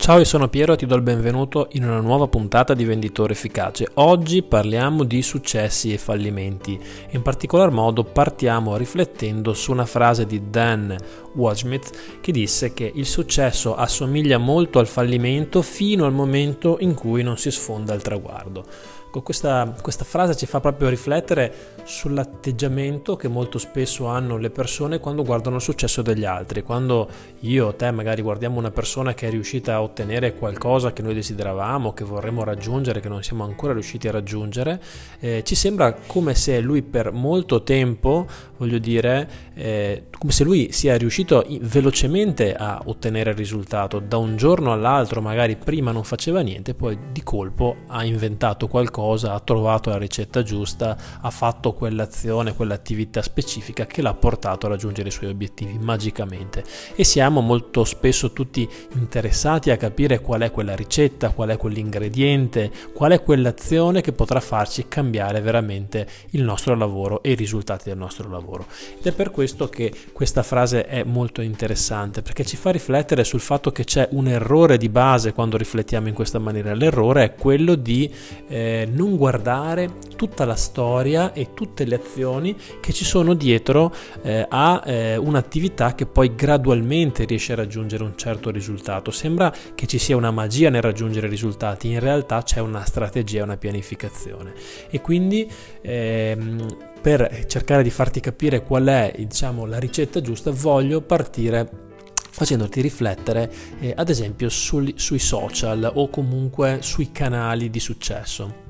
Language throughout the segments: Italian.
Ciao, io sono Piero e ti do il benvenuto in una nuova puntata di Venditore Efficace. Oggi parliamo di successi e fallimenti. In particolar modo partiamo riflettendo su una frase di Dan Wojcik che disse che il successo assomiglia molto al fallimento fino al momento in cui non si sfonda il traguardo. Questa, questa, frase ci fa proprio riflettere sull'atteggiamento che molto spesso hanno le persone quando guardano il successo degli altri. Quando io o te magari guardiamo una persona che è riuscita a ottenere qualcosa che noi desideravamo, che vorremmo raggiungere, che non siamo ancora riusciti a raggiungere, eh, ci sembra come se lui per molto tempo, voglio dire, eh, come se lui sia riuscito velocemente a ottenere il risultato. Da un giorno all'altro, magari prima non faceva niente, poi di colpo ha inventato qualcosa cosa, ha trovato la ricetta giusta, ha fatto quell'azione, quell'attività specifica che l'ha portato a raggiungere i suoi obiettivi magicamente. E siamo molto spesso tutti interessati a capire qual è quella ricetta, qual è quell'ingrediente, qual è quell'azione che potrà farci cambiare veramente il nostro lavoro e i risultati del nostro lavoro. Ed è per questo che questa frase è molto interessante perché ci fa riflettere sul fatto che c'è un errore di base quando riflettiamo in questa maniera. L'errore è quello di eh, non guardare tutta la storia e tutte le azioni che ci sono dietro eh, a eh, un'attività che poi gradualmente riesce a raggiungere un certo risultato. Sembra che ci sia una magia nel raggiungere risultati, in realtà c'è una strategia, una pianificazione. E quindi ehm, per cercare di farti capire qual è diciamo, la ricetta giusta, voglio partire facendoti riflettere eh, ad esempio sul, sui social o comunque sui canali di successo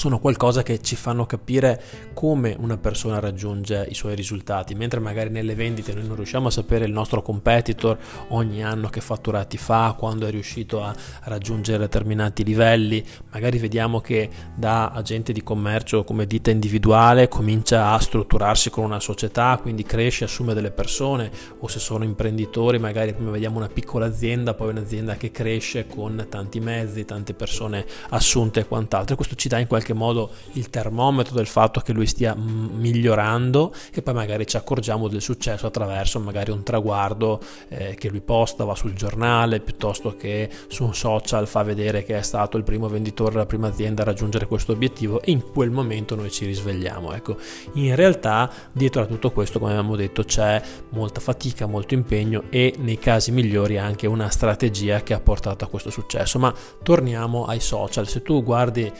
sono qualcosa che ci fanno capire come una persona raggiunge i suoi risultati, mentre magari nelle vendite noi non riusciamo a sapere il nostro competitor ogni anno che fatturati fa, quando è riuscito a raggiungere determinati livelli, magari vediamo che da agente di commercio come ditta individuale comincia a strutturarsi con una società, quindi cresce, assume delle persone o se sono imprenditori magari prima vediamo una piccola azienda, poi un'azienda che cresce con tanti mezzi, tante persone assunte e quant'altro. Questo ci dà in qualche modo il termometro del fatto che lui stia migliorando e poi magari ci accorgiamo del successo attraverso magari un traguardo eh, che lui posta, va sul giornale piuttosto che su un social fa vedere che è stato il primo venditore della prima azienda a raggiungere questo obiettivo e in quel momento noi ci risvegliamo. Ecco, in realtà dietro a tutto questo, come abbiamo detto, c'è molta fatica, molto impegno e nei casi migliori anche una strategia che ha portato a questo successo. Ma torniamo ai social. Se tu guardi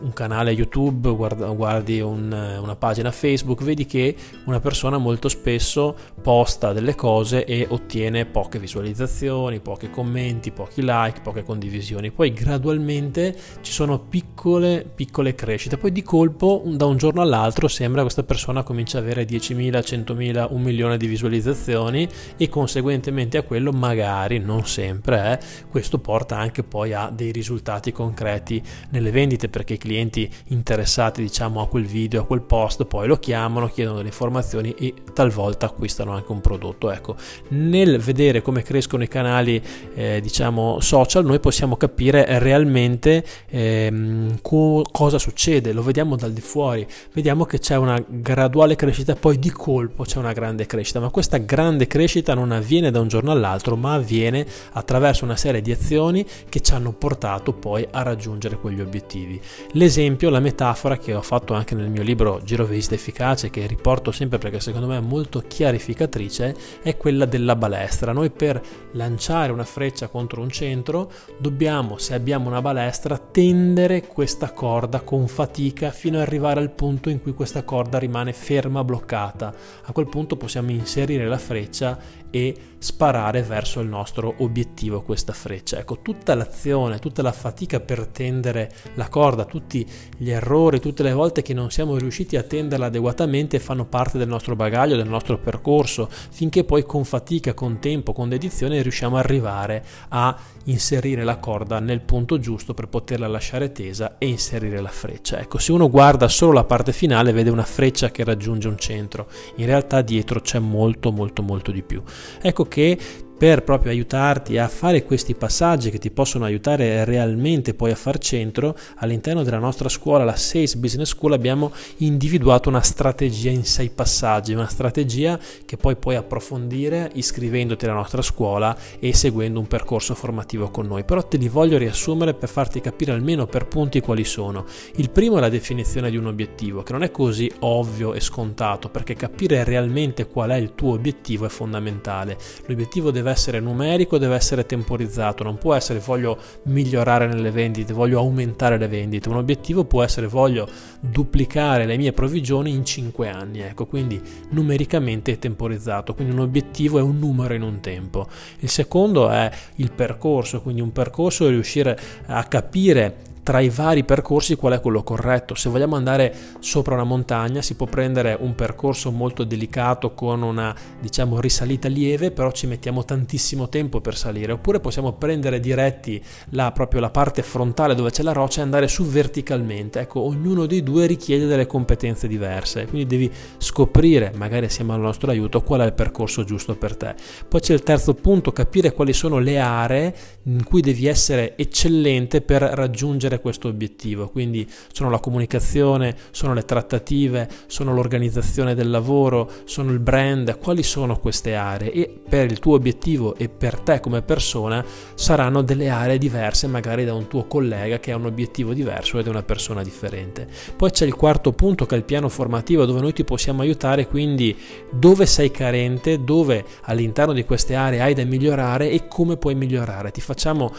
un canale YouTube, guardi un, una pagina Facebook, vedi che una persona molto spesso posta delle cose e ottiene poche visualizzazioni, pochi commenti, pochi like, poche condivisioni. Poi gradualmente ci sono piccole, piccole crescite. Poi di colpo, da un giorno all'altro, sembra questa persona comincia ad avere 10.000, 100.000, un milione di visualizzazioni e conseguentemente a quello magari, non sempre, eh, questo porta anche poi a dei risultati concreti nelle vendite perché i clienti clienti interessati diciamo a quel video, a quel post, poi lo chiamano, chiedono delle informazioni e talvolta acquistano anche un prodotto. Ecco, nel vedere come crescono i canali eh, diciamo social, noi possiamo capire realmente ehm, co- cosa succede, lo vediamo dal di fuori, vediamo che c'è una graduale crescita, poi di colpo c'è una grande crescita, ma questa grande crescita non avviene da un giorno all'altro, ma avviene attraverso una serie di azioni che ci hanno portato poi a raggiungere quegli obiettivi. L'esempio esempio la metafora che ho fatto anche nel mio libro Giro Visita Efficace, che riporto sempre perché secondo me è molto chiarificatrice, è quella della balestra. Noi per lanciare una freccia contro un centro dobbiamo, se abbiamo una balestra, tendere questa corda con fatica fino ad arrivare al punto in cui questa corda rimane ferma, bloccata. A quel punto possiamo inserire la freccia e sparare verso il nostro obiettivo questa freccia. Ecco, tutta l'azione, tutta la fatica per tendere la corda, tutti gli errori, tutte le volte che non siamo riusciti a tenderla adeguatamente fanno parte del nostro bagaglio, del nostro percorso, finché poi con fatica, con tempo, con dedizione riusciamo ad arrivare a inserire la corda nel punto giusto per poterla lasciare tesa e inserire la freccia. Ecco, se uno guarda solo la parte finale vede una freccia che raggiunge un centro, in realtà dietro c'è molto molto molto di più. Ecco che per proprio aiutarti a fare questi passaggi che ti possono aiutare realmente poi a far centro, all'interno della nostra scuola, la Sales Business School, abbiamo individuato una strategia in sei passaggi, una strategia che poi puoi approfondire iscrivendoti alla nostra scuola e seguendo un percorso formativo con noi. Però te li voglio riassumere per farti capire almeno per punti quali sono. Il primo è la definizione di un obiettivo, che non è così ovvio e scontato, perché capire realmente qual è il tuo obiettivo è fondamentale. L'obiettivo deve essere numerico, deve essere temporizzato, non può essere voglio migliorare nelle vendite, voglio aumentare le vendite. Un obiettivo può essere voglio duplicare le mie provvigioni in 5 anni, ecco, quindi numericamente è temporizzato, quindi un obiettivo è un numero in un tempo. Il secondo è il percorso, quindi un percorso è riuscire a capire tra i vari percorsi qual è quello corretto. Se vogliamo andare sopra una montagna si può prendere un percorso molto delicato con una diciamo risalita lieve, però ci mettiamo tantissimo tempo per salire, oppure possiamo prendere diretti la, proprio la parte frontale dove c'è la roccia e andare su verticalmente. Ecco, ognuno dei due richiede delle competenze diverse, quindi devi scoprire, magari assieme al nostro aiuto, qual è il percorso giusto per te. Poi c'è il terzo punto, capire quali sono le aree in cui devi essere eccellente per raggiungere questo obiettivo. Quindi sono la comunicazione, sono le trattative, sono l'organizzazione del lavoro, sono il brand, quali sono queste aree e per il tuo obiettivo e per te come persona saranno delle aree diverse magari da un tuo collega che ha un obiettivo diverso ed è una persona differente. Poi c'è il quarto punto che è il piano formativo dove noi ti possiamo aiutare, quindi dove sei carente, dove all'interno di queste aree hai da migliorare e come puoi migliorare. Ti facciamo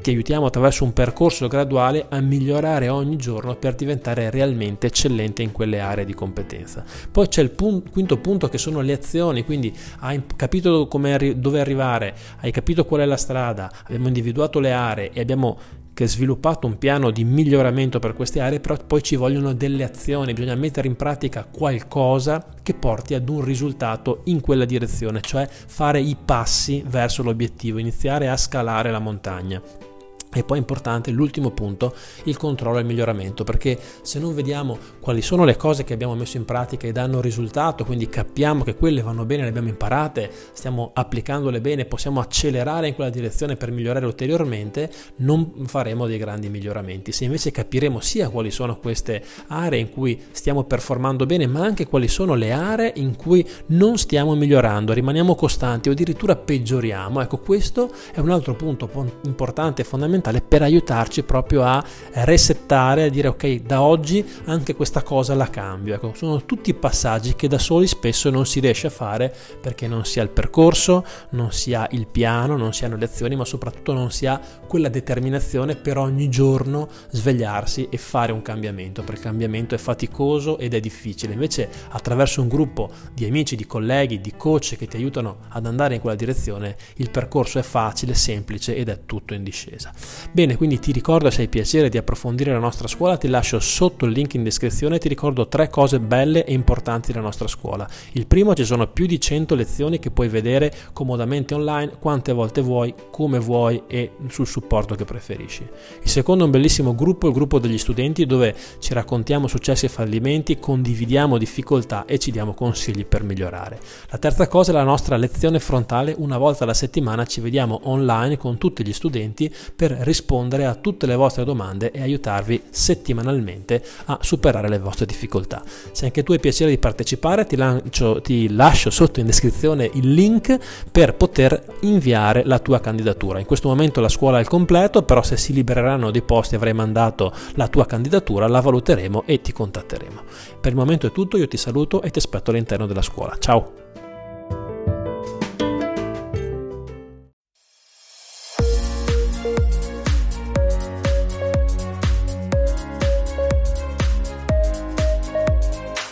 ti aiutiamo attraverso un percorso graduale tale a migliorare ogni giorno per diventare realmente eccellente in quelle aree di competenza. Poi c'è il punto, quinto punto che sono le azioni, quindi hai capito dove arrivare, hai capito qual è la strada, abbiamo individuato le aree e abbiamo sviluppato un piano di miglioramento per queste aree, però poi ci vogliono delle azioni, bisogna mettere in pratica qualcosa che porti ad un risultato in quella direzione, cioè fare i passi verso l'obiettivo, iniziare a scalare la montagna. E poi è importante l'ultimo punto, il controllo e il miglioramento, perché se non vediamo quali sono le cose che abbiamo messo in pratica e danno risultato, quindi capiamo che quelle vanno bene, le abbiamo imparate, stiamo applicandole bene, possiamo accelerare in quella direzione per migliorare ulteriormente, non faremo dei grandi miglioramenti. Se invece capiremo sia quali sono queste aree in cui stiamo performando bene, ma anche quali sono le aree in cui non stiamo migliorando, rimaniamo costanti o addirittura peggioriamo, ecco questo è un altro punto importante e fondamentale fondamentale per aiutarci proprio a resettare, a dire ok, da oggi anche questa cosa la cambio. Ecco, sono tutti passaggi che da soli spesso non si riesce a fare perché non si ha il percorso, non si ha il piano, non si hanno le azioni, ma soprattutto non si ha quella determinazione per ogni giorno svegliarsi e fare un cambiamento, perché il cambiamento è faticoso ed è difficile. Invece attraverso un gruppo di amici, di colleghi, di coach che ti aiutano ad andare in quella direzione, il percorso è facile, semplice ed è tutto in discesa. Bene, quindi ti ricordo se hai piacere di approfondire la nostra scuola, ti lascio sotto il link in descrizione e ti ricordo tre cose belle e importanti della nostra scuola. Il primo, ci sono più di 100 lezioni che puoi vedere comodamente online, quante volte vuoi, come vuoi e sul supporto che preferisci. Il secondo è un bellissimo gruppo, il gruppo degli studenti dove ci raccontiamo successi e fallimenti, condividiamo difficoltà e ci diamo consigli per migliorare. La terza cosa è la nostra lezione frontale, una volta alla settimana ci vediamo online con tutti gli studenti per rispondere a tutte le vostre domande e aiutarvi settimanalmente a superare le vostre difficoltà. Se anche tu hai piacere di partecipare, ti, lancio, ti lascio sotto in descrizione il link per poter inviare la tua candidatura. In questo momento la scuola è al completo, però se si libereranno dei posti avrai mandato la tua candidatura, la valuteremo e ti contatteremo. Per il momento è tutto, io ti saluto e ti aspetto all'interno della scuola. Ciao!